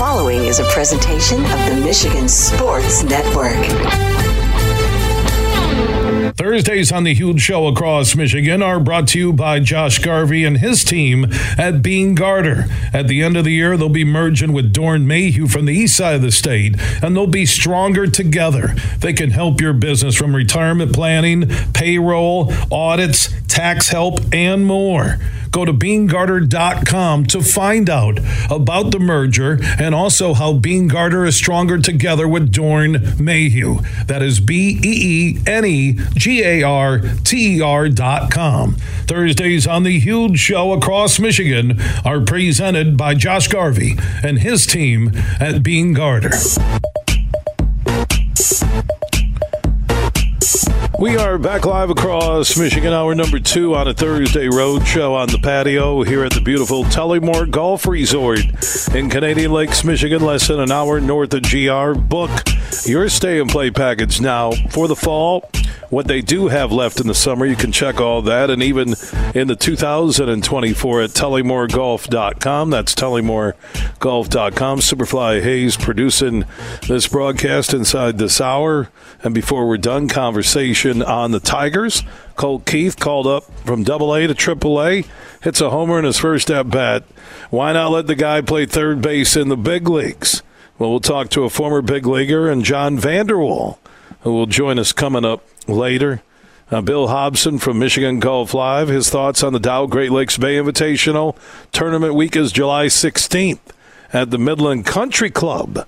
following is a presentation of the Michigan Sports Network. Thursdays on the Huge Show across Michigan are brought to you by Josh Garvey and his team at Beene Garter. At the end of the year, they'll be merging with Doeren Mayhew from the east side of the state, and they'll be stronger together. They can help your business from retirement planning, payroll, audits, tax help, and more. Go to beenegarter.com to find out about the merger and also how Beene Garter is stronger together with Doeren Mayhew. That is B E E N E G A R T E R dot com. Thursdays on the Huge Show across Michigan are presented by Josh Garvey and his team at Beene Garter. We are back live across Michigan, hour number two on a Thursday road show on the patio here at the beautiful Tullymore Golf Resort in Canadian Lakes, Michigan, less than an hour north of GR. Book your stay and play package now for the fall. What they do have left in the summer, you can check all that, and even in the 2024 at TullymoreGolf.com. That's TullymoreGolf.com. Superfly Hayes producing this broadcast inside this hour. And before we're done, conversation on the Tigers. Colt Keith called up from Double A to Triple A, hits a homer in his first at bat. Why not let the guy play third base in the big leagues? Well, we'll talk to a former big leaguer and John Vander Wal, who will join us coming up later. Uh, Bill Hobson from Michigan Golf Live, his thoughts on the Dow Great Lakes Bay Invitational. Tournament week is July 16th at the Midland Country Club.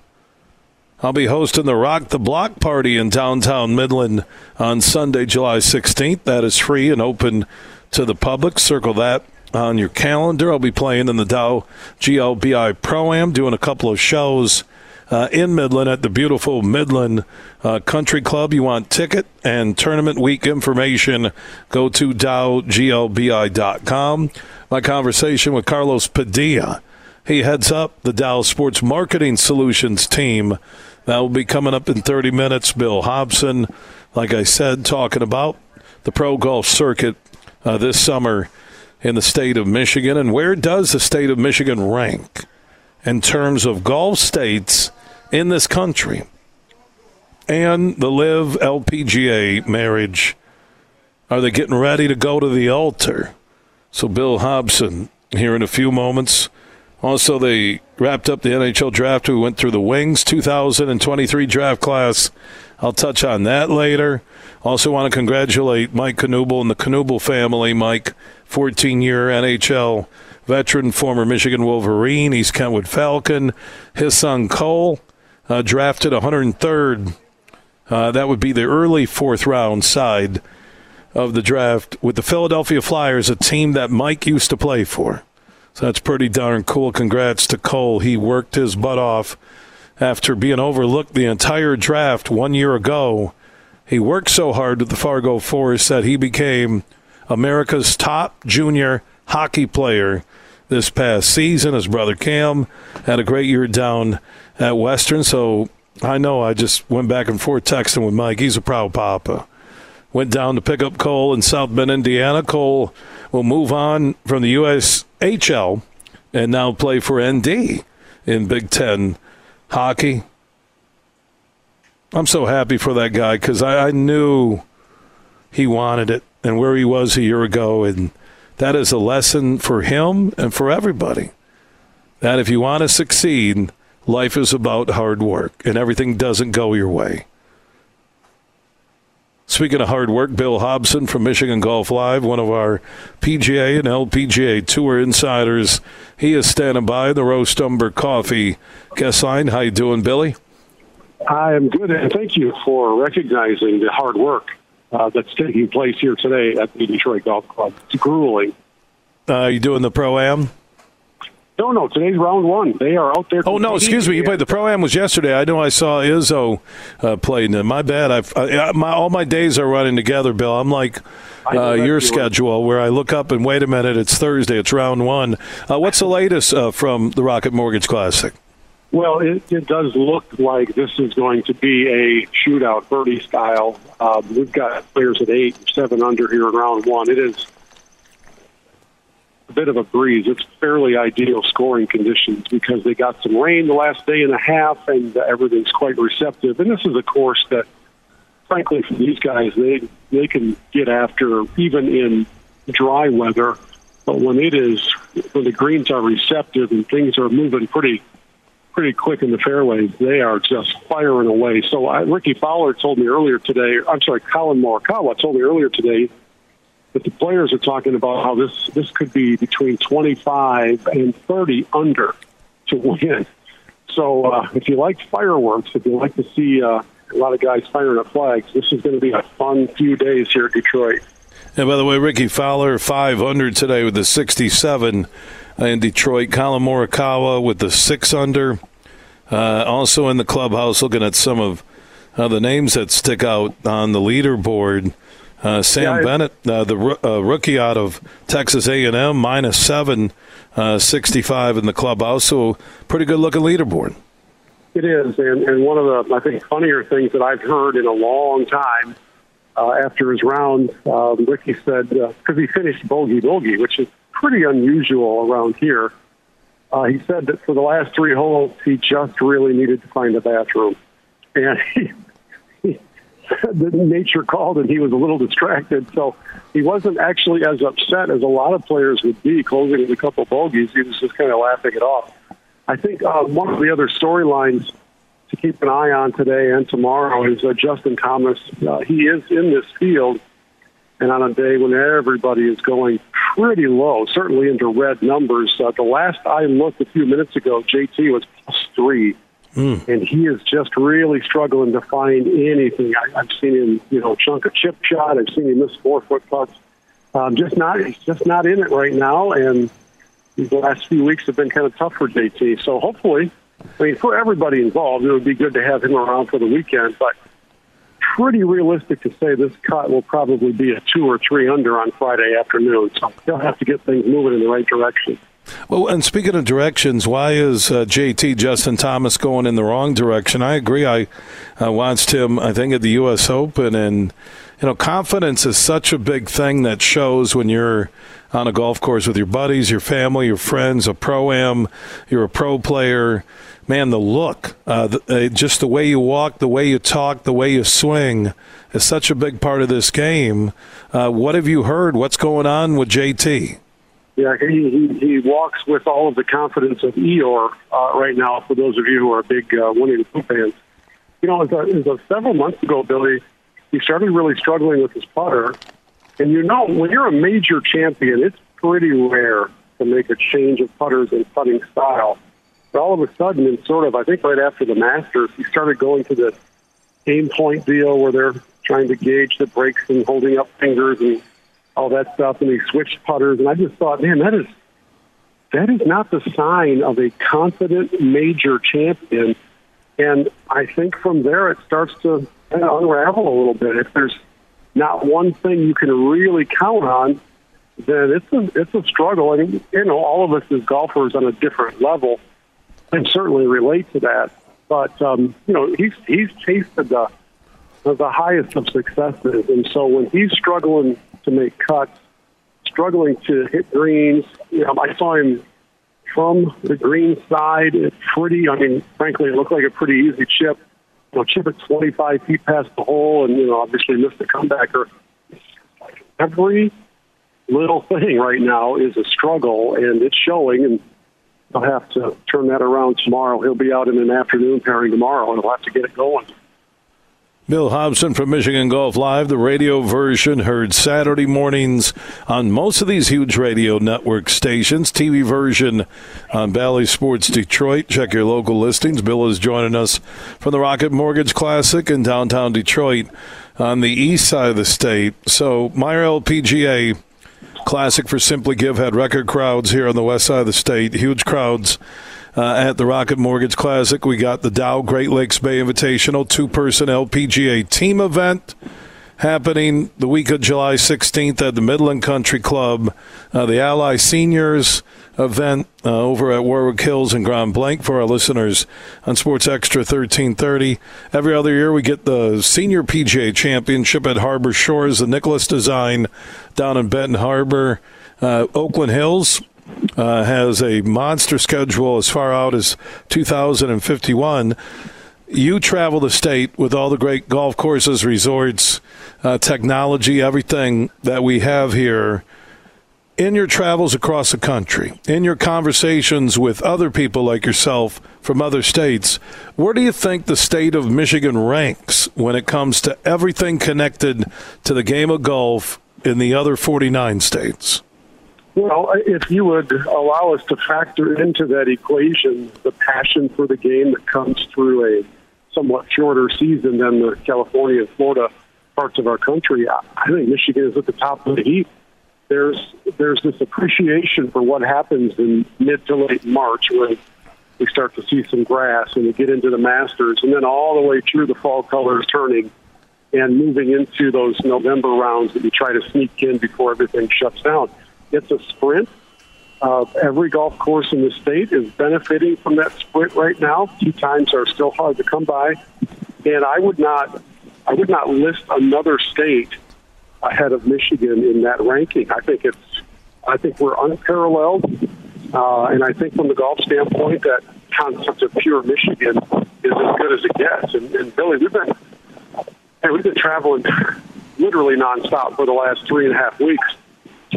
I'll be hosting the Rock the Block party in downtown Midland on Sunday, July 16th. That is free and open to the public. Circle that on your calendar. I'll be playing in the Dow GLBI Pro Am, doing a couple of shows uh, in Midland at the beautiful Midland uh, Country Club. You want ticket and tournament week information, go to dowglbi.com. My conversation with Carlos Padilla. He heads up the Dow Sports Marketing Solutions team that will be coming up in 30 minutes. Bill Hobson, like I said, talking about the pro golf circuit uh, this summer in the state of Michigan. And where does the state of Michigan rank in terms of golf states in this country? And the LIV LPGA marriage. Are they getting ready to go to the altar? So, Bill Hobson, here in a few moments. Also, they wrapped up the NHL draft. We went through the Wings 2023 draft class. I'll touch on that later. Also, want to congratulate Mike Knuble and the Knuble family. Mike, 14 year NHL veteran, former Michigan Wolverine, East Kentwood Falcon. His son Cole, uh, drafted 103rd. Uh, that would be the early fourth round side of the draft with the Philadelphia Flyers, a team that Mike used to play for. So that's pretty darn cool. Congrats to Cole. He worked his butt off after being overlooked the entire draft one year ago. He worked so hard with the Fargo Force that he became America's top junior hockey player this past season. His brother Cam had a great year down at Western. So I know I just went back and forth texting with Mike. He's a proud papa. Went down to pick up Cole in South Bend, Indiana. Cole will move on from the USHL and now play for ND in Big Ten hockey. I'm so happy for that guy because I, I knew he wanted it and where he was a year ago. And that is a lesson for him and for everybody. That if you want to succeed, life is about hard work and everything doesn't go your way. Speaking of hard work, Bill Hobson from Michigan Golf Live, one of our PGA and LPGA Tour insiders, he is standing by the Roast Umber Coffee guest line. How you doing, Billy? I am good, and thank you for recognizing the hard work uh, that's taking place here today at the Detroit Golf Club. It's grueling. Uh, you doing the pro am? No, no. Today's round one. They are out there. Oh no, excuse me. You played the pro am was yesterday. I know I saw Izzo uh, played. My bad. I've uh, my all my days are running together, Bill. I'm like uh, your schedule where I look up and wait a minute. It's Thursday. It's round one. Uh, what's the latest uh, from the Rocket Mortgage Classic? Well, it, it, does look like this is going to be a shootout, birdie style. Um, we've got players at eight, seven under here in round one. It is bit of a breeze. It's fairly ideal scoring conditions because they got some rain the last day and a half, and uh, everything's quite receptive. And this is a course that, frankly, for these guys, they they can get after even in dry weather. But when it is when the greens are receptive and things are moving pretty pretty quick in the fairways, they are just firing away. So I, Rickie Fowler told me earlier today. I'm sorry, Collin Morikawa told me earlier today that the players are talking about how this this could be between 25 and 30 under to win. So uh, if you like fireworks, if you like to see uh, a lot of guys firing at flags, this is going to be a fun few days here at Detroit. And by the way, Rickie Fowler, 500 today with the 67 in Detroit. Collin Morikawa with the 6 under. Uh, also in the clubhouse, looking at some of uh, the names that stick out on the leaderboard. Uh, Sam yeah, Bennett, uh, the uh, rookie out of Texas A&M, minus seven, uh, 65 in the clubhouse. So pretty good looking leaderboard. It is, and, and one of the I think funnier things that I've heard in a long time uh, after his round, um, Rickie said because uh, he finished bogey bogey, which is pretty unusual around here. he said that for the last three holes, he just really needed to find a bathroom, and he the nature called and he was a little distracted. So he wasn't actually as upset as a lot of players would be closing with a couple bogeys. He was just kind of laughing it off. I think uh, one of the other storylines to keep an eye on today and tomorrow is uh, Justin Thomas. Uh, he is in this field, and on a day when everybody is going pretty low, certainly into red numbers. Uh, the last I looked a few minutes ago, JT was plus three Mm. And he is just really struggling to find anything. I, I've seen him, you know, chunk a chip shot. I've seen him miss four foot putts. Um, just not, he's just not in it right now. And these last few weeks have been kind of tough for JT. So hopefully, I mean, for everybody involved, it would be good to have him around for the weekend. But pretty realistic to say this cut will probably be a two or three under on Friday afternoon. So he'll have to get things moving in the right direction. Well, and speaking of directions, why is uh, JT Justin Thomas going in the wrong direction? I agree. I uh, watched him, I think, at the U.S. Open, and you know, confidence is such a big thing that shows when you're on a golf course with your buddies, your family, your friends, a pro am, you're a pro player. Man, the look, uh, the, uh, just the way you walk, the way you talk, the way you swing is such a big part of this game. Uh, what have you heard? What's going on with JT? Yeah, he, he, he walks with all of the confidence of Eeyore uh, right now. For those of you who are big uh, Winnie the Pooh fans, you know, as a, as a several months ago, Billy, he started really struggling with his putter. And you know, when you're a major champion, it's pretty rare to make a change of putters and putting style. But all of a sudden, and sort of, I think right after the Masters, he started going to the aim point deal where they're trying to gauge the breaks and holding up fingers and all that stuff, and he switched putters, and I just thought, man, that is that is not the sign of a confident major champion. And I think from there it starts to unravel a little bit. If there's not one thing you can really count on, then it's a it's a struggle. And you know, all of us as golfers on a different level can certainly relate to that. But um, you know, he's he's tasted the the highest of successes, and so when he's struggling to make cuts, struggling to hit greens. You know, I saw him from the green side. It's pretty. I mean, frankly, it looked like a pretty easy chip. You know, chip it 25 feet past the hole, and you know, obviously missed the comebacker. Every little thing right now is a struggle, and it's showing. And I'll have to turn that around tomorrow. He'll be out in an afternoon pairing tomorrow, and he'll have to get it going. Bill Hobson from Michigan Golf Live, the radio version heard Saturday mornings on most of these huge radio network stations. TV version on Bally Sports Detroit. Check your local listings. Bill is joining us from the Rocket Mortgage Classic in downtown Detroit on the east side of the state. So, Meijer LPGA Classic for Simply Give had record crowds here on the west side of the state. Huge crowds uh, at the Rocket Mortgage Classic. We got the Dow Great Lakes Bay Invitational two person LPGA team event happening the week of July 16th at the Midland Country Club. Uh, the Ally Seniors event uh, over at Warwick Hills and Grand Blanc for our listeners on Sports Extra 1330. Every other year, we get the Senior PGA Championship at Harbor Shores, the Nicklaus Design down in Benton Harbor. Uh, Oakland Hills uh, has a monster schedule as far out as 2051. You travel the state with all the great golf courses, resorts, uh, technology, everything that we have here. In your travels across the country, in your conversations with other people like yourself from other states, where do you think the state of Michigan ranks when it comes to everything connected to the game of golf in the other 49 states? Well, if you would allow us to factor into that equation the passion for the game that comes through a somewhat shorter season than the California and Florida parts of our country, I think Michigan is at the top of the heap. There's there's this appreciation for what happens in mid to late March when we start to see some grass and we get into the Masters, and then all the way through the fall colors turning and moving into those November rounds that you try to sneak in before everything shuts down it's a sprint. Uh, every golf course in the state is benefiting from that sprint right now. Tee times are still hard to come by, and I would not, I would not list another state ahead of Michigan in that ranking. I think it's, I think we're unparalleled, uh, and I think from the golf standpoint, that concept of pure Michigan is as good as it gets. And, and Billy, we've been, hey, we've been traveling literally nonstop for the last three and a half weeks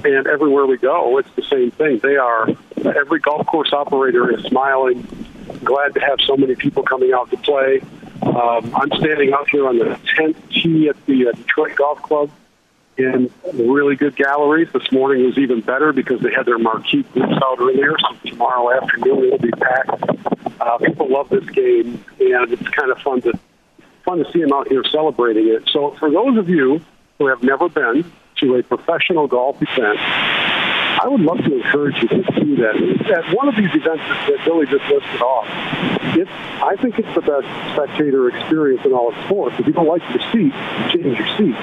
and everywhere we go, it's the same thing. They are every golf course operator is smiling, glad to have so many people coming out to play. Um, I'm standing out here on the 10th tee at the uh, Detroit Golf Club in really good galleries. This morning was even better because they had their marquee groups out earlier. So tomorrow afternoon will be packed. Uh, people love this game, and it's kind of fun to fun to see them out here celebrating it. So for those of you who have never been, to a professional golf event, I would love to encourage you to do that. At one of these events that Billy just listed off, it's, I think it's the best spectator experience in all of sports. If you don't like your seat, change your seat.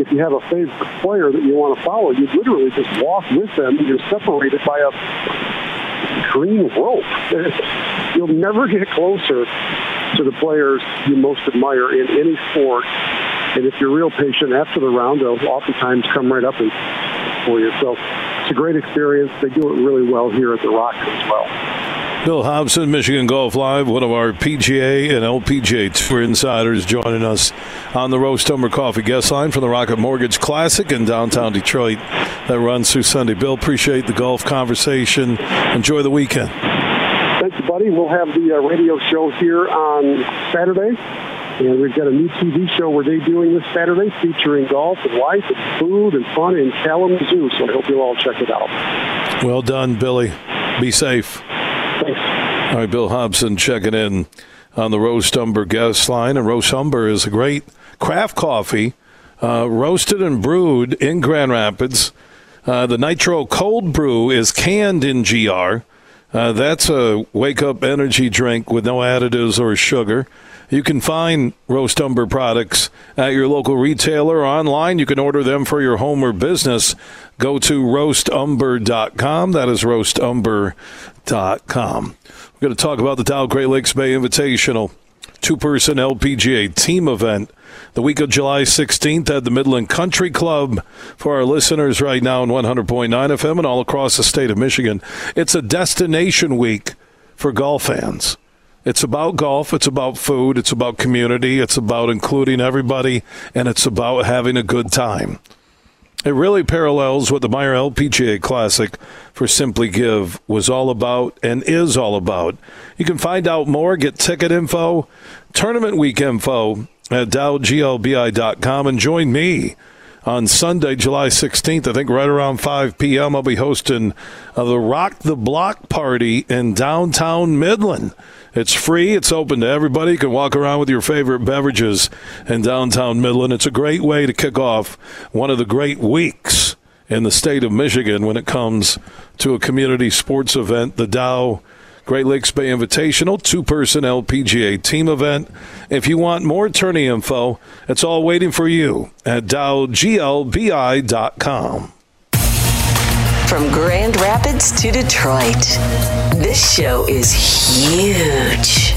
If you have a favorite player that you want to follow, you literally just walk with them. You're separated by a green rope. You'll never get closer to the players you most admire in any sport and if you're real patient after the round, they'll oftentimes come right up and for you. So it's a great experience. They do it really well here at the Rock as well. Bill Hobson, Michigan Golf Live, one of our PGA and LPGA Tour insiders, joining us on the Roast Umber Coffee guest line from the Rocket Mortgage Classic in downtown Detroit that runs through Sunday. Bill, appreciate the golf conversation. Enjoy the weekend. Thanks, buddy. We'll have the uh, radio show here on Saturday. And we've got a new TV show we're doing this Saturday featuring golf and life and food and fun in Kalamazoo. So I hope you'll all check it out. Well done, Billy. Be safe. Thanks. All right, Bill Hobson checking in on the Roast Umber guest line. And Roast Umber is a great craft coffee, uh, roasted and brewed in Grand Rapids. Uh, the Nitro Cold Brew is canned in GR. Uh, that's a wake up energy drink with no additives or sugar. You can find Roast Umber products at your local retailer or online. You can order them for your home or business. Go to roastumber.com. That is roastumber.com. We're going to talk about the Dow Great Lakes Bay Invitational two person LPGA team event. The week of July 16th at the Midland Country Club for our listeners right now on 100.9 FM and all across the state of Michigan. It's a destination week for golf fans. It's about golf, it's about food, it's about community, it's about including everybody, and it's about having a good time. It really parallels what the Meijer LPGA Classic for Simply Give was all about and is all about. You can find out more, get ticket info, tournament week info at dowglbi.com, and join me on Sunday, July 16th. I think right around 5 p.m. I'll be hosting uh, the Rock the Block party in downtown Midland. It's free. It's open to everybody. You can walk around with your favorite beverages in downtown Midland. It's a great way to kick off one of the great weeks in the state of Michigan when it comes to a community sports event, the Dow Great Lakes Bay Invitational, two person LPGA team event. If you want more tourney info, it's all waiting for you at dowglbi.com. From Grand Rapids to Detroit, this show is huge.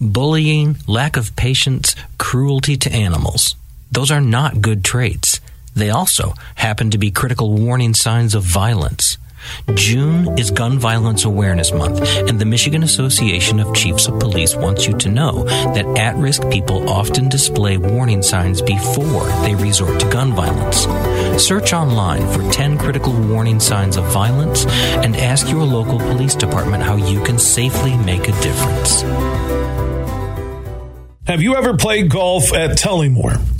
Bullying, lack of patience, cruelty to animals. Those are not good traits. They also happen to be critical warning signs of violence. June is Gun Violence Awareness Month, and the Michigan Association of Chiefs of Police wants you to know that at risk people often display warning signs before they resort to gun violence. Search online for 10 critical warning signs of violence and ask your local police department how you can safely make a difference. Have you ever played golf at Tullymore,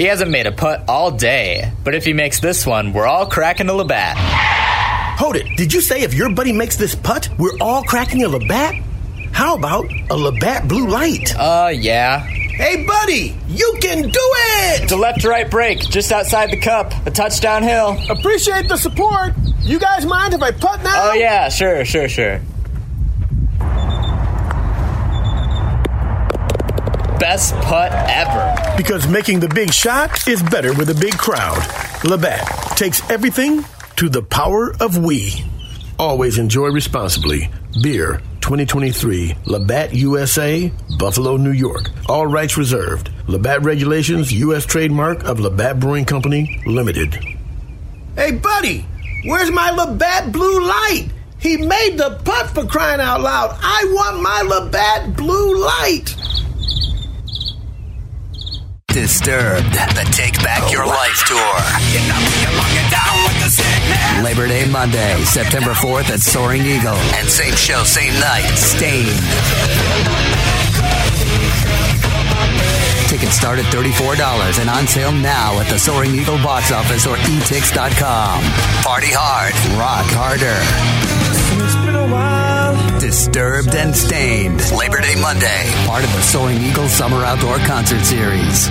He hasn't made a putt all day, but if he makes this one, we're all cracking a Labatt. Hold it. Did you say if your buddy makes this putt, we're all cracking a Labatt? How about a Labatt Blue Light? Uh, yeah. Hey, buddy, you can do it! It's a left to right break, just outside the cup, a touchdown hill. Appreciate the support. You guys mind if I putt now? Oh, yeah, sure, sure, sure. Best putt ever. Because making the big shot is better with a big crowd. Labatt takes everything to the power of we. Always enjoy responsibly. Beer 2023, Labatt USA, Buffalo, New York. All rights reserved. Labatt Regulations, U.S. trademark of Labatt Brewing Company, Limited. Hey, buddy, where's my Labatt Blue Light? He made the putt for crying out loud. I want my Labatt Blue Light. Disturbed, the Take Back Your Life Tour. Labor Day Monday, September 4th at Soaring Eagle. And same show, same night, Staind. Tickets start at $34 and on sale now at the Soaring Eagle box office or etix.com. Party hard, rock harder. It's been a while. Disturbed and Staind. Labor Day Monday, part of the Soaring Eagle Summer Outdoor Concert Series.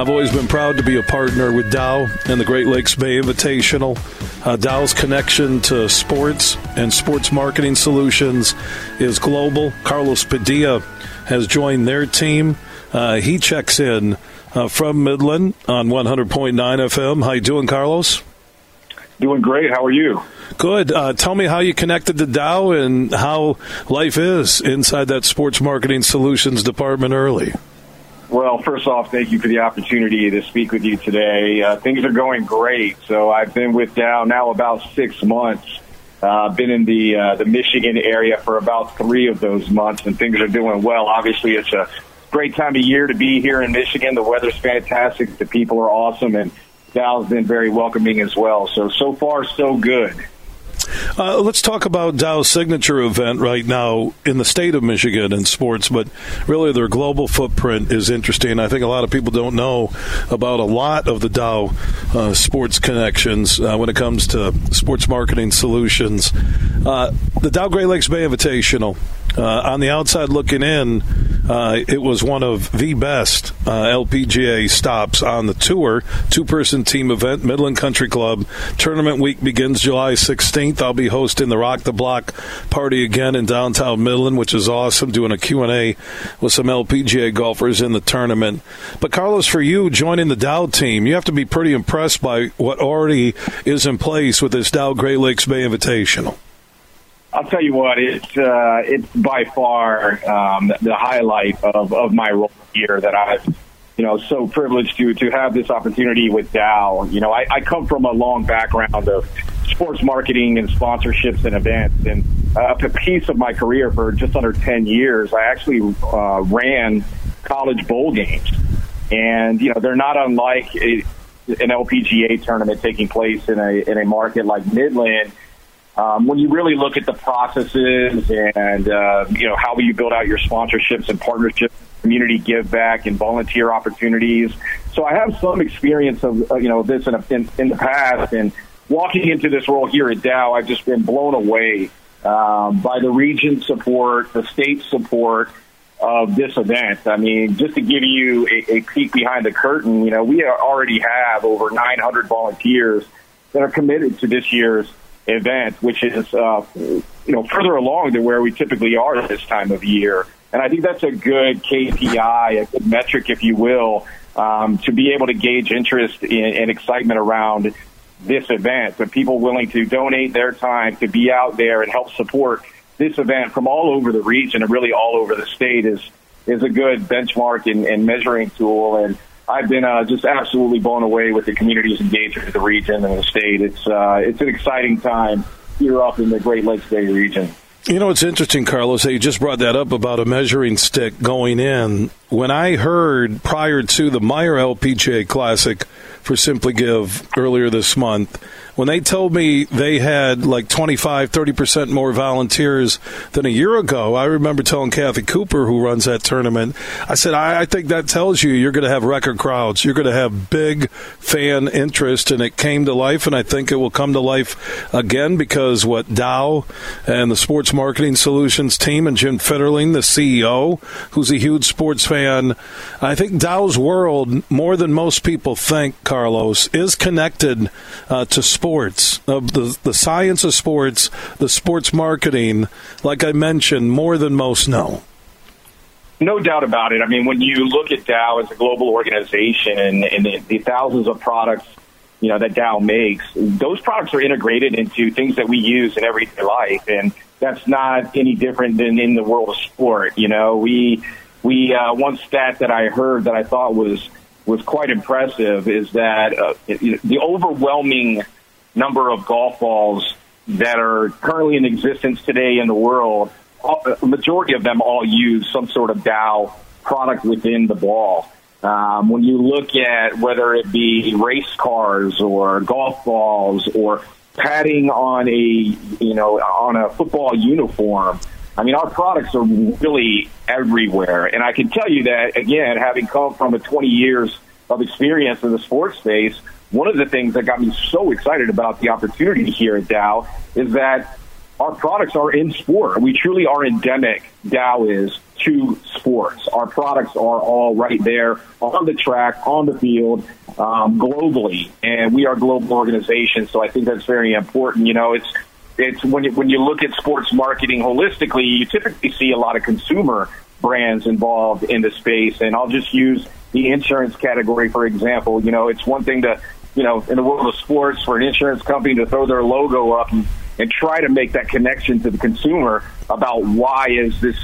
I've always been proud to be a partner with Dow and the Great Lakes Bay Invitational. Uh, Dow's connection to sports and sports marketing solutions is global. Carlos Padilla has joined their team. Uh, he checks in uh, from Midland on 100.9 FM. How you doing, Carlos? Doing great. How are you? Good. Uh, tell me how you connected to Dow and how life is inside that sports marketing solutions department early. Well, first off, thank you for the opportunity to speak with you today. Uh, things are going great. So I've been with Dow now about six months. Uh, been in the uh, the Michigan area for about three of those months, and things are doing well. Obviously, it's a great time of year to be here in Michigan. The weather's fantastic. The people are awesome, and Dow's been very welcoming as well. So so far, so good. Uh, let's talk about Dow's signature event right now in the state of Michigan in sports, but really their global footprint is interesting. I think a lot of people don't know about a lot of the Dow uh, sports connections uh, when it comes to sports marketing solutions. Uh, the Dow Great Lakes Bay Invitational. Uh, on the outside looking in, uh, it was one of the best LPGA stops on the tour. Two person team event, Midland Country Club. Tournament week begins July 16th. I'll be hosting the Rock the Block party again in downtown Midland, which is awesome, doing a Q&A with some LPGA golfers in the tournament. But Carlos, for you joining the Dow team, you have to be pretty impressed by what already is in place with this Dow Great Lakes Bay Invitational. I'll tell you what, it's uh, it's by far um, the highlight of, of my role here that I've you know, so privileged to to have this opportunity with Dow. You know, I, I come from a long background of sports marketing and sponsorships and events, and uh, a piece of my career for just under ten years, I actually uh, ran college bowl games, and you know, they're not unlike a, an LPGA tournament taking place in a in a market like Midland. Um, when you really look at the processes and uh, you know how you build out your sponsorships and partnerships community give back and volunteer opportunities. So I have some experience of uh, you know this in, a, in, in the past, and walking into this role here at Dow, I've just been blown away um, by the region support, the state support of this event. I mean, just to give you a, a peek behind the curtain, you know, we already have over 900 volunteers that are committed to this year's event, which is uh, you know further along than where we typically are at this time of year. And I think that's a good KPI, a good metric, if you will, um, to be able to gauge interest and excitement around this event. But people willing to donate their time to be out there and help support this event from all over the region and really all over the state is is a good benchmark and, and measuring tool. And I've been uh, just absolutely blown away with the community's engagement with the region and the state. It's uh, it's an exciting time here up in the Great Lakes Bay region. You know, it's interesting, Carlos, that you just brought that up about a measuring stick going in. When I heard prior to the Meijer LPGA Classic for Simply Give earlier this month, when they told me they had like 25, 30% more volunteers than a year ago, I remember telling Kathy Cooper, who runs that tournament, I said, I, I think that tells you you're going to have record crowds. You're going to have big fan interest. And it came to life, and I think it will come to life again because what Dow and the Sports Marketing Solutions team and Jim Fitterling, the CEO, who's a huge sports fan, I think Dow's world, more than most people think, Carlos, is connected uh, to sports sports, of the, the science of sports, the sports marketing, like I mentioned, more than most know. No doubt about it. I mean, when you look at Dow as a global organization and, and the, the thousands of products you know that Dow makes, those products are integrated into things that we use in everyday life, and that's not any different than in the world of sport. You know, we we uh, one stat that I heard that I thought was was quite impressive is that uh, the overwhelming number of golf balls that are currently in existence today in the world, a majority of them all use some sort of Dow product within the ball. Um, when you look at whether it be race cars or golf balls or padding on a you know on a football uniform, I mean our products are really everywhere. And I can tell you that again, having come from a 20 years of experience in the sports space, one of the things that got me so excited about the opportunity here at Dow is that our products are in sport. We truly are endemic, Dow is, to sports. Our products are all right there on the track, on the field, um, globally. And we are a global organization, so I think that's very important. You know, it's it's when you, when you look at sports marketing holistically, you typically see a lot of consumer brands involved in the space. And I'll just use the insurance category, for example. You know, it's one thing to you know, in the world of sports for an insurance company to throw their logo up and, and try to make that connection to the consumer about why is this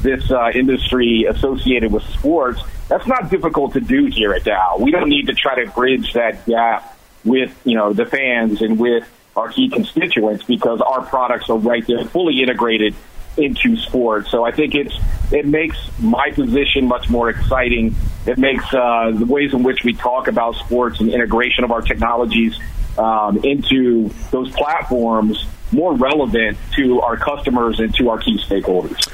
this uh, industry associated with sports. That's not difficult to do here at Dow. We don't need to try to bridge that gap with you know the fans and with our key constituents because our products are right there, fully integrated into sports. So I think it's it makes my position much more exciting. It makes uh, the ways in which we talk about sports and integration of our technologies um, into those platforms more relevant to our customers and to our key stakeholders.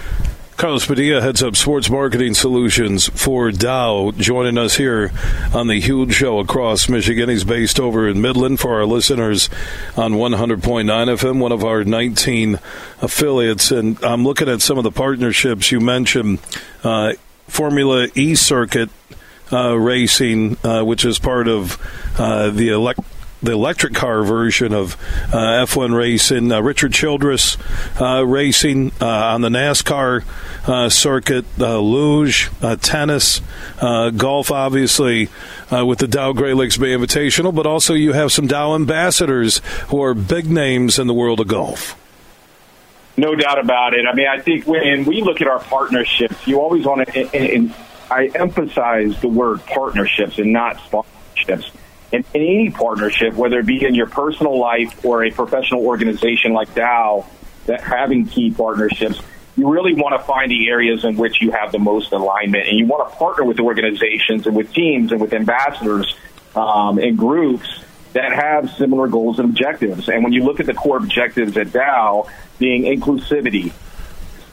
Carlos Padilla heads up sports marketing solutions for Dow, joining us here on the huge show across Michigan. He's based over in Midland for our listeners on 100.9 FM, one of our 19 affiliates. And I'm looking at some of the partnerships you mentioned. Uh, Formula E Circuit uh, Racing, uh, which is part of uh, the elect the electric car version of uh, F1 racing. Uh, Richard Childress uh, racing uh, on the NASCAR uh, circuit, luge, tennis, golf, obviously with the Dow Great Lakes Bay Invitational, but also you have some Dow ambassadors who are big names in the world of golf. No doubt about it. I mean, I think when we look at our partnerships, you always want to and I emphasize the word partnerships and not sponsorships. In, in any partnership, whether it be in your personal life or a professional organization like Dow, that having key partnerships, you really want to find the areas in which you have the most alignment, and you want to partner with organizations and with teams and with ambassadors um, and groups that have similar goals and objectives. And when you look at the core objectives at Dow, being inclusivity,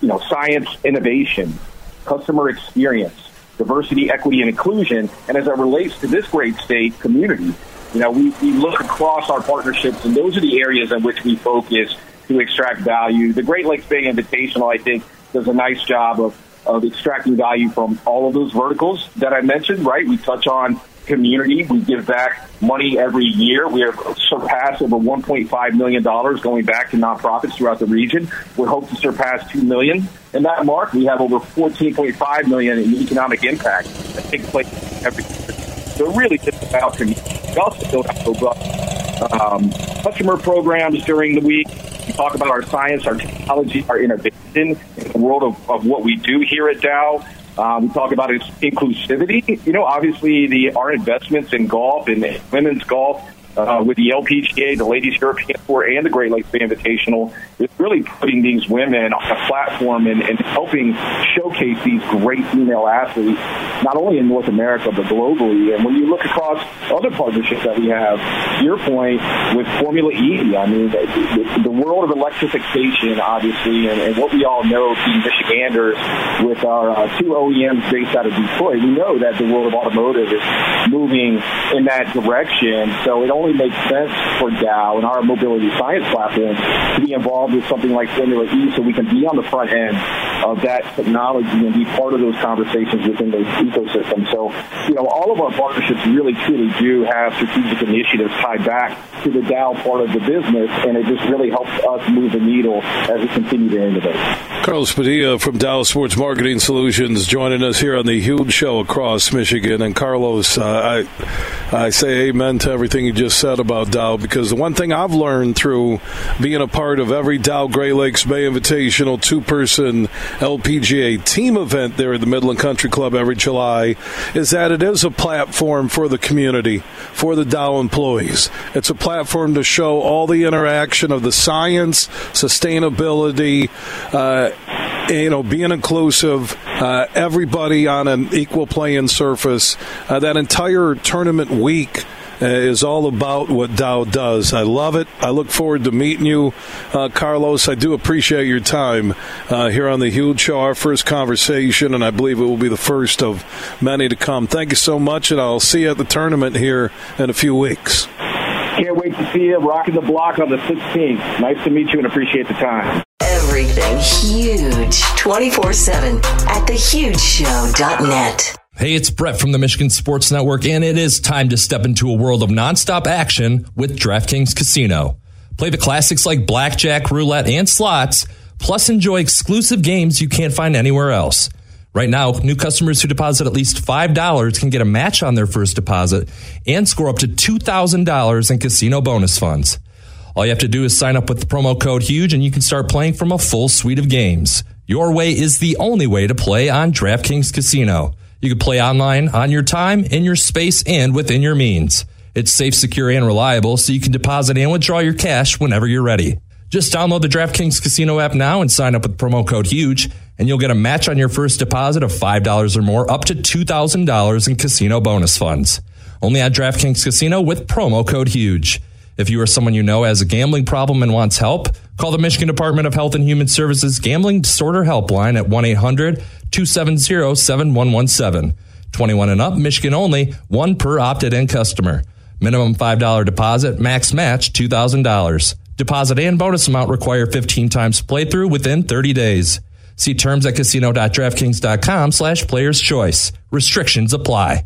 you know, science, innovation, customer experience, diversity, equity, and inclusion, and as it relates to this great state community, you know, we, we look across our partnerships, and those are the areas in which we focus to extract value. The Great Lakes Bay Invitational, I think, does a nice job of, of extracting value from all of those verticals that I mentioned, right? We touch on community. We give back money every year. We have surpassed over $1.5 million going back to nonprofits throughout the region. We hope to surpass $2 million. In that mark, we have over 14.5 million in economic impact that takes place every year. So really just about. We also build out robust um, customer programs during the week. We talk about our science, our technology, our innovation in the world of, of what we do here at Dow. Um, we talk about inclusivity. You know, obviously, the our investments in golf and women's golf uh, with the LPGA, the Ladies European Tour, and the Great Lakes Invitational is really putting these women on a platform and, and helping showcase these great female athletes, not only in North America but globally. And when you look across other partnerships that we have, to your point with Formula E, I mean, the, the world of electrification, obviously, and, and what we all know, being Michiganders, with our uh, two OEMs based out of Detroit, we know that the world of automotive is moving in that direction. So it only only sense for Dow and our mobility science platform to be involved with something like Formula E so we can be on the front end of that technology and be part of those conversations within the ecosystem. So, you know, all of our partnerships really truly do have strategic initiatives tied back to the Dow part of the business, and it just really helps us move the needle as we continue to innovate. Carlos Padilla from Dow Sports Marketing Solutions joining us here on the huge show across Michigan. And Carlos, uh, I, I say amen to everything you just said about Dow because the one thing I've learned through being a part of every Dow Great Lakes Bay Invitational two person LPGA team event there at the Midland Country Club every July is that it is a platform for the community, for the Dow employees. It's a platform to show all the interaction of the science, sustainability, uh, you know, being inclusive, uh, everybody on an equal playing surface. Uh, that entire tournament week uh, is all about what Dow does. I love it. I look forward to meeting you, uh, Carlos. I do appreciate your time uh, here on the Huge Show, our first conversation, and I believe it will be the first of many to come. Thank you so much, and I'll see you at the tournament here in a few weeks. Can't wait to see you rocking the block on the 16th. Nice to meet you and appreciate the time. Everything huge 24 7 at thehugeshow.net. Hey, it's Brett from the Michigan Sports Network, and it is time to step into a world of nonstop action with DraftKings Casino. Play the classics like blackjack, roulette, and slots, plus enjoy exclusive games you can't find anywhere else. Right now, new customers who deposit at least $5 can get a match on their first deposit and score up to $2,000 in casino bonus funds. All you have to do is sign up with the promo code HUGE and you can start playing from a full suite of games. Your way is the only way to play on DraftKings Casino. You can play online on your time, in your space, and within your means. It's safe, secure, and reliable, so you can deposit and withdraw your cash whenever you're ready. Just download the DraftKings Casino app now and sign up with promo code HUGE, and you'll get a match on your first deposit of $5 or more up to $2,000 in casino bonus funds. Only at DraftKings Casino with promo code HUGE. If you or someone you know has a gambling problem and wants help, call the Michigan Department of Health and Human Services Gambling Disorder Helpline at 1 800 270 7117. 21 and up, Michigan only, one per opted in customer. Minimum $5 deposit, max match $2,000. Deposit and bonus amount require 15 times playthrough within 30 days. See terms at casino.draftkings.com slash players choice. Restrictions apply.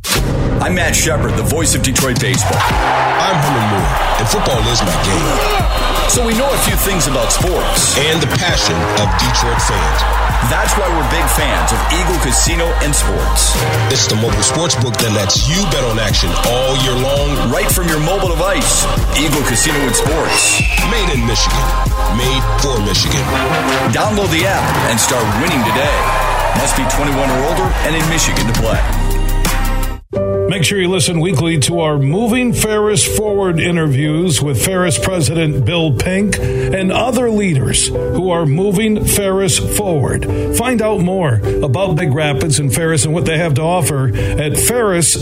I'm Matt Shepard, the voice of Detroit baseball. I'm Herman Moore, and football is my game. So we know a few things about sports and the passion of Detroit fans. That's why we're big fans of Eagle Casino and Sports. It's the mobile sports book that lets you bet on action all year long, right from your mobile device. Eagle Casino and Sports. Made in Michigan. Made for Michigan. Download the app and start winning today. Must be 21 or older and in Michigan to play. Make sure you listen weekly to our Moving Ferris Forward interviews with Ferris President Bill Pink and other leaders who are moving Ferris forward. Find out more about Big Rapids and Ferris and what they have to offer at ferris.edu.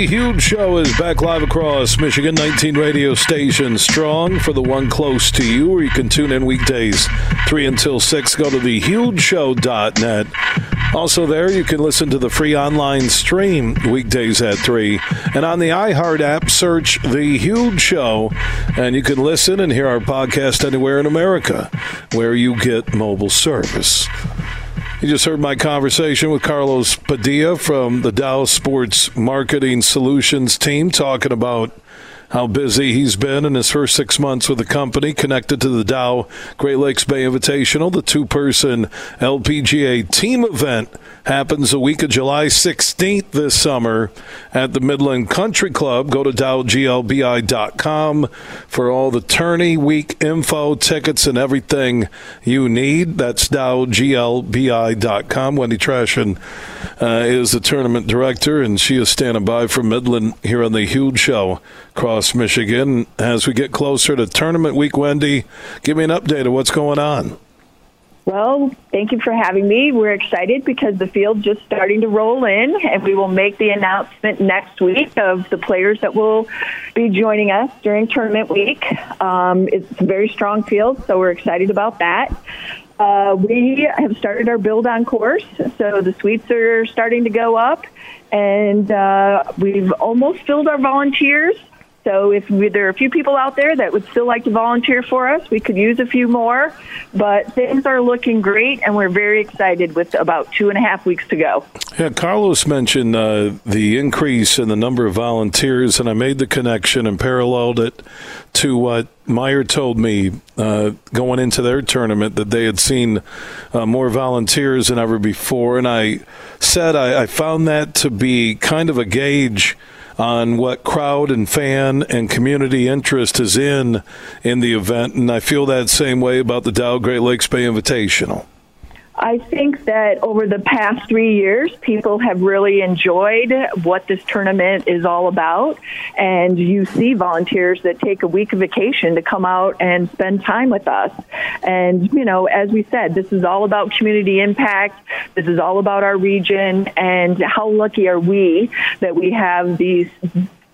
The Huge Show is back live across Michigan, 19 radio stations strong for the one close to you, where you can tune in weekdays 3 until 6. Go to thehugeshow.net. Also, there you can listen to the free online stream weekdays at 3. And on the iHeart app, search The Huge Show, and you can listen and hear our podcast anywhere in America where you get mobile service. You just heard my conversation with Carlos Padilla from the Dow Sports Marketing Solutions team talking about how busy he's been in his first six months with the company connected to the Dow Great Lakes Bay Invitational, the two person LPGA team event happens a week of July 16th this summer at the Midland Country Club. Go to dowglbi.com for all the tourney week info, tickets, and everything you need. That's dowglbi.com. Wendy Traschen uh, is the tournament director, and she is standing by for Midland here on the Huge Show across Michigan. As we get closer to tournament week, Wendy, give me an update of what's going on. Well, thank you for having me. We're excited because the field's just starting to roll in, and we will make the announcement next week of the players that will be joining us during tournament week. Um, it's a very strong field, so we're excited about that. Uh, we have started our build on course, so the suites are starting to go up, and uh, we've almost filled our volunteers. So if we, there are a few people out there that would still like to volunteer for us, we could use a few more. But things are looking great, and we're very excited with about two and a half weeks to go. Yeah, Carlos mentioned uh, the increase in the number of volunteers, and I made the connection and paralleled it to what Meijer told me uh, going into their tournament that they had seen uh, more volunteers than ever before. And I said I, I found that to be kind of a gauge – on what crowd and fan and community interest is in in the event, and I feel that same way about the Dow Great Lakes Bay Invitational. I think that over the past three years, people have really enjoyed what this tournament is all about. And you see volunteers that take a week of vacation to come out and spend time with us. And, you know, as we said, this is all about community impact. This is all about our region. And how lucky are we that we have these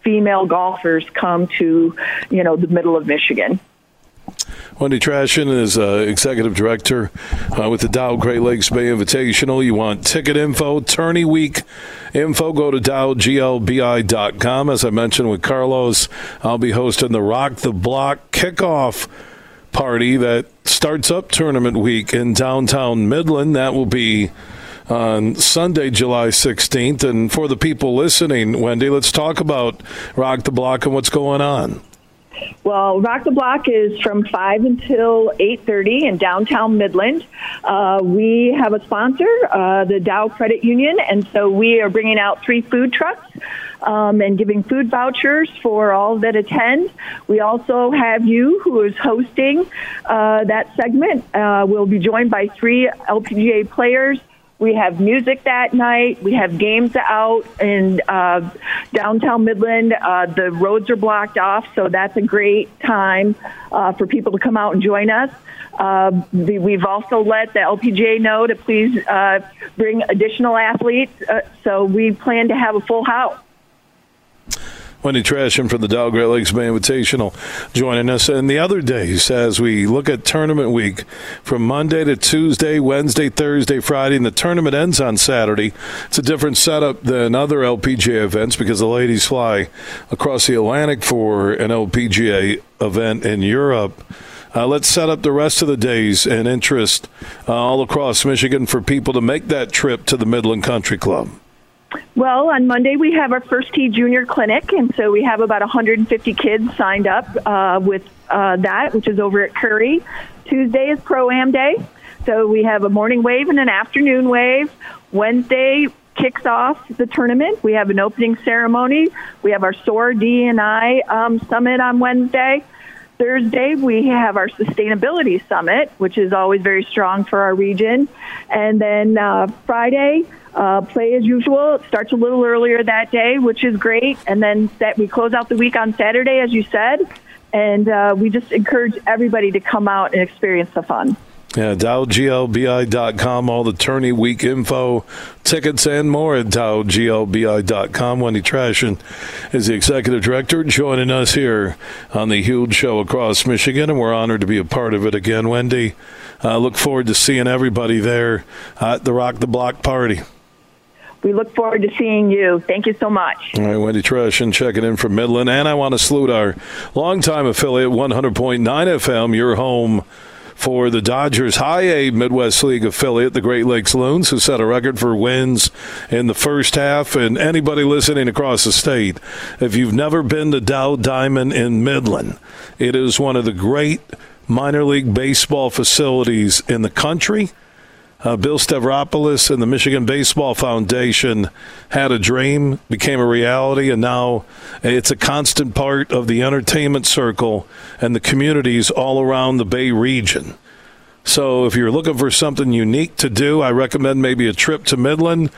female golfers come to, you know, the middle of Michigan. Wendy Traschen is uh, executive director uh, with the Dow Great Lakes Bay Invitational. You want ticket info, tourney week info, go to dowglbi.com. As I mentioned with Carlos, I'll be hosting the Rock the Block kickoff party that starts up tournament week in downtown Midland. That will be on Sunday, July 16th. And for the people listening, Wendy, let's talk about Rock the Block and what's going on. Well, Rock the Block is from 5 until 8.30 in downtown Midland. Uh, we have a sponsor, uh, the Dow Credit Union, and so we are bringing out three food trucks um, and giving food vouchers for all that attend. We also have you, who is hosting uh, that segment. Uh, we'll be joined by three LPGA players we have music that night. We have games out in uh, downtown Midland. Uh, the roads are blocked off, so that's a great time uh, for people to come out and join us. Uh, we've also let the LPGA know to please uh, bring additional athletes, uh, so we plan to have a full house. Wendy Traschen from the Dow Great Lakes Bay Invitational joining us. And the other days, as we look at tournament week from Monday to Tuesday, Wednesday, Thursday, Friday, and the tournament ends on Saturday. It's a different setup than other LPGA events because the ladies fly across the Atlantic for an LPGA event in Europe. Uh, let's set up the rest of the days and interest uh, all across Michigan for people to make that trip to the Midland Country Club. Well, on Monday we have our first tee junior clinic, and so we have about 150 kids signed up uh, with uh, that, which is over at Currie. Tuesday is Pro Am Day, so we have a morning wave and an afternoon wave. Wednesday kicks off the tournament. We have an opening ceremony. We have our SOAR D and I um, summit on Wednesday. Thursday, we have our sustainability summit, which is always very strong for our region. And then uh, Friday, uh, play as usual. It starts a little earlier that day, which is great. And then that we close out the week on Saturday, as you said. And uh, we just encourage everybody to come out and experience the fun. Yeah, DowGLBI.com, all the tourney week info, tickets, and more at DowGLBI.com. Wendy Traschen is the executive director joining us here on the huge show across Michigan, and we're honored to be a part of it again. Wendy, uh, look forward to seeing everybody there at the Rock the Block party. We look forward to seeing you. Thank you so much. All right, Wendy Traschen checking in from Midland. And I want to salute our longtime affiliate, 100.9 FM, your home for the Dodgers High A Midwest League affiliate, the Great Lakes Loons, who set a record for wins in the first half. And anybody listening across the state, if you've never been to Dow Diamond in Midland, it is one of the great minor league baseball facilities in the country. Uh, Bill Stavropoulos and the Michigan Baseball Foundation had a dream, became a reality, and now it's a constant part of the entertainment circle and the communities all around the Bay region. So if you're looking for something unique to do, I recommend maybe a trip to Midland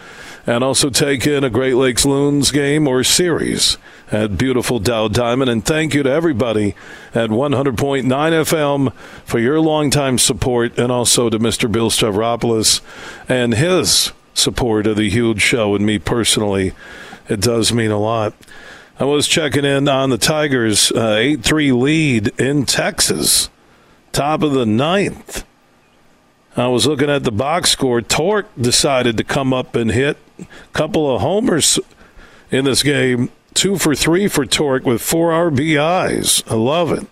and also take in a Great Lakes Loons game or series at beautiful Dow Diamond. And thank you to everybody at 100.9 FM for your longtime support and also to Mr. Bill Stavropoulos and his support of the huge show and me personally. It does mean a lot. I was checking in on the Tigers' 8 uh, 3 lead in Texas, top of the ninth. I was looking at the box score. Tork decided to come up and hit a couple of homers in this game. Two for three for Tork with four RBIs. I love it.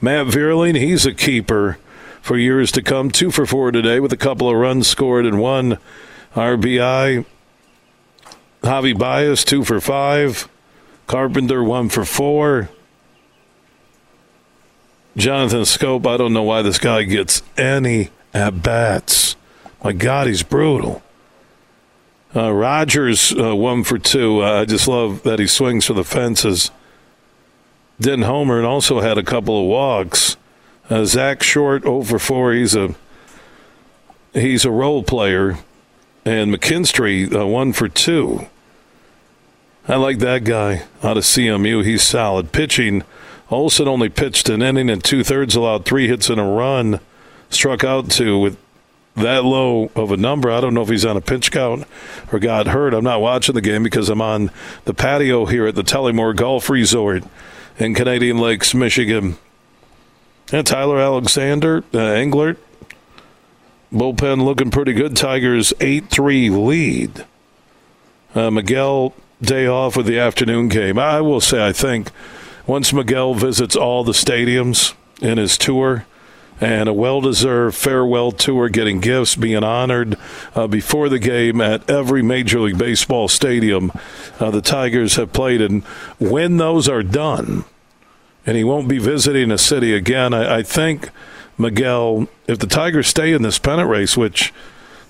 Matt Vierling, he's a keeper for years to come. Two for four today with a couple of runs scored and one RBI. Javi Baez, two for five. Carpenter, one for four. Jonathan Schoop, I don't know why this guy gets any at bats. My God, he's brutal. Uh, Rogers, uh, one for two. Uh, I just love that he swings for the fences. Didn't homer and also had a couple of walks. Uh, Zach Short, over 4. He's a he's a role player, and McKinstry, uh, one for two. I like that guy out of CMU. He's solid. Pitching, Olson only pitched an inning and two thirds, allowed three hits and a run struck out to with that low of a number. I don't know if he's on a pinch count or got hurt. I'm not watching the game because I'm on the patio here at the Tullymore Golf Resort in Canadian Lakes, Michigan. And Tyler Alexander, uh, Englert, bullpen looking pretty good. Tigers 8 3 lead. Uh, Miguel, day off with the afternoon game. I will say, I think once Miguel visits all the stadiums in his tour, and a well deserved farewell tour, getting gifts, being honored uh, before the game at every Major League Baseball stadium uh, the Tigers have played. And when those are done, and he won't be visiting a city again, I, I think, Miguel, if the Tigers stay in this pennant race, which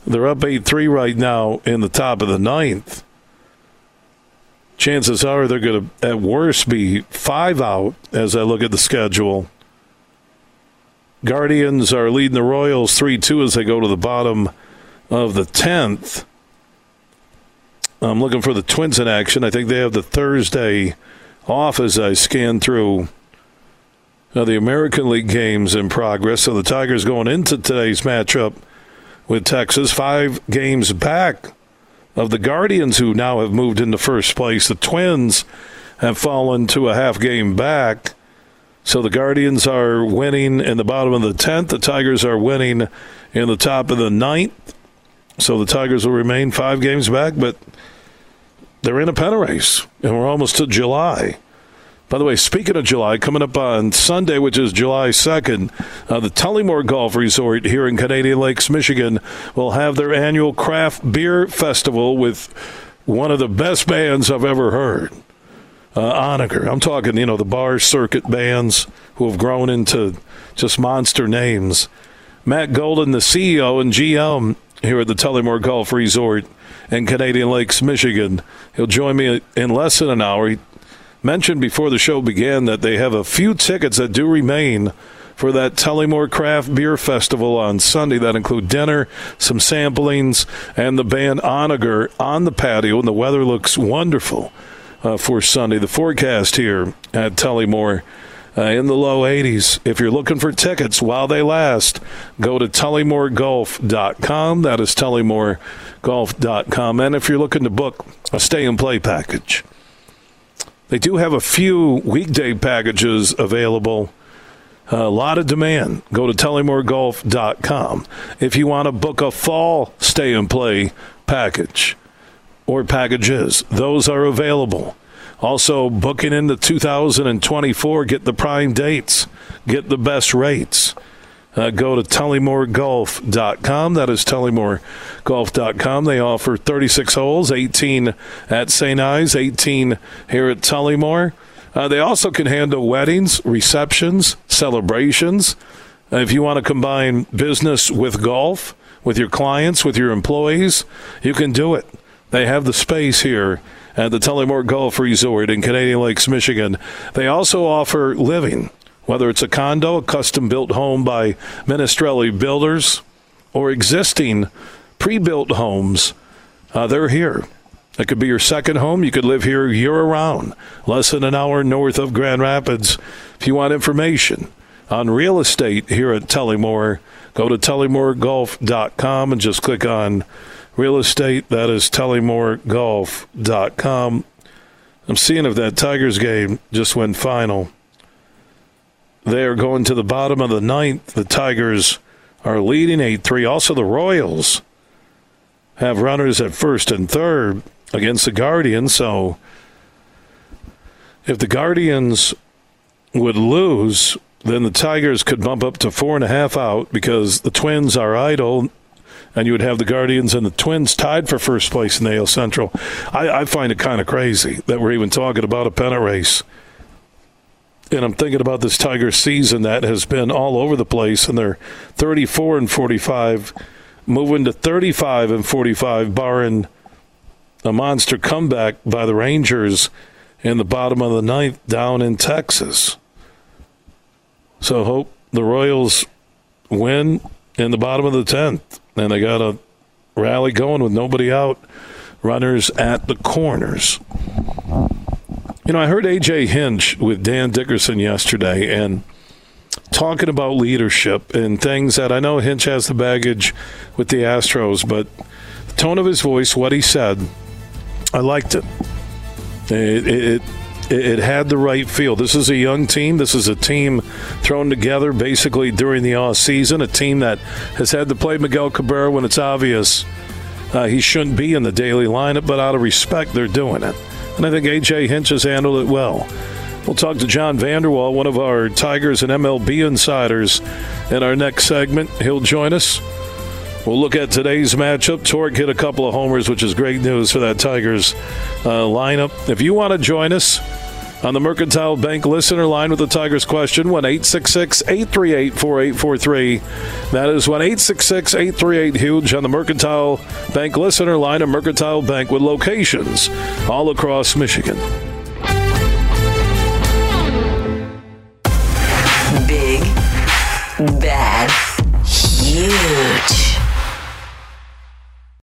they're up 8 3 right now in the top of the ninth. Chances are they're going to, at worst, be five out as I look at the schedule. Guardians are leading the Royals 3 2 as they go to the bottom of the 10th. I'm looking for the Twins in action. I think they have the Thursday off as I scan through uh, the American League games in progress. So the Tigers going into today's matchup with Texas, five games back of the Guardians, who now have moved into first place. The Twins have fallen to a half game back. So the Guardians are winning in the bottom of the 10th. The Tigers are winning in the top of the ninth. So the Tigers will remain five games back, but they're in a pennant race, and we're almost to July. By the way, speaking of July, coming up on Sunday, which is July 2nd, uh, the Tullymore Golf Resort here in Canadian Lakes, Michigan, will have their annual craft beer festival with one of the best bands I've ever heard uh, Onager. I'm talking, you know, the bar circuit bands who have grown into just monster names. Matt Golden, the CEO and GM here at the Tullymore Golf Resort in Canadian Lakes, Michigan. He'll join me in less than an hour. He mentioned before the show began that they have a few tickets that do remain for that Tullymore Craft Beer Festival on Sunday. That include dinner, some samplings, and the band Onager on the patio. And the weather looks wonderful uh, for Sunday. The forecast here at Tullymore uh, in the low 80s. If you're looking for tickets while they last, go to tullymoregolf.com. That is tullymoregolf.com. And if you're looking to book a stay and play package, they do have a few weekday packages available. A lot of demand. Go to tullymoregolf.com if you want to book a fall stay and play package or packages. Those are available. Also, booking into 2024, get the prime dates, get the best rates. Uh, go to tullymoregolf.com. That is tullymoregolf.com. They offer 36 holes, 18 at St. Ives, 18 here at Tullymore. Uh, they also can handle weddings, receptions, celebrations. Uh, if you want to combine business with golf, with your clients, with your employees, you can do it. They have the space here at the Tullymore Golf Resort in Canadian Lakes, Michigan. They also offer living, whether it's a condo, a custom built home by Minestrelli Builders, or existing pre built homes. Uh, they're here. It could be your second home. You could live here year round, less than an hour north of Grand Rapids. If you want information on real estate here at Tullymore, go to tullymoregolf.com and just click on real estate. That is tullymoregolf.com. I'm seeing if that Tigers game just went final. They are going to the bottom of the ninth. The Tigers are leading 8 3. Also, the Royals have runners at first and third against the Guardians. So, if the Guardians would lose, then the Tigers could bump up to four and a half out because the Twins are idle and you would have the Guardians and the Twins tied for first place in the AL Central. I, I find it kind of crazy that we're even talking about a pennant race. And I'm thinking about this Tiger season that has been all over the place, and they're 34 and 45, moving to 35 and 45, barring a monster comeback by the Rangers in the bottom of the ninth down in Texas. So hope the Royals win in the bottom of the 10th and they got a rally going with nobody out, runners at the corners. You know, I heard AJ Hinch with Dan Dickerson yesterday and talking about leadership and things that I know Hinch has the baggage with the Astros, but the tone of his voice, what he said, I liked it. It, it, it had the right feel. This is a young team. This is a team thrown together basically during the off season. A team that has had to play Miguel Cabrera when it's obvious uh, he shouldn't be in the daily lineup, but out of respect, they're doing it. And I think AJ Hinch has handled it well. We'll talk to John Vander Wal, one of our Tigers and MLB insiders, in our next segment. He'll join us. We'll look at today's matchup. Tork hit a couple of homers, which is great news for that Tigers uh, lineup. If you want to join us on the Mercantile Bank listener line with the Tigers question, 1 838 4843. That is 1 838 Huge on the Mercantile Bank listener line of Mercantile Bank with locations all across Michigan. Big, bad, huge.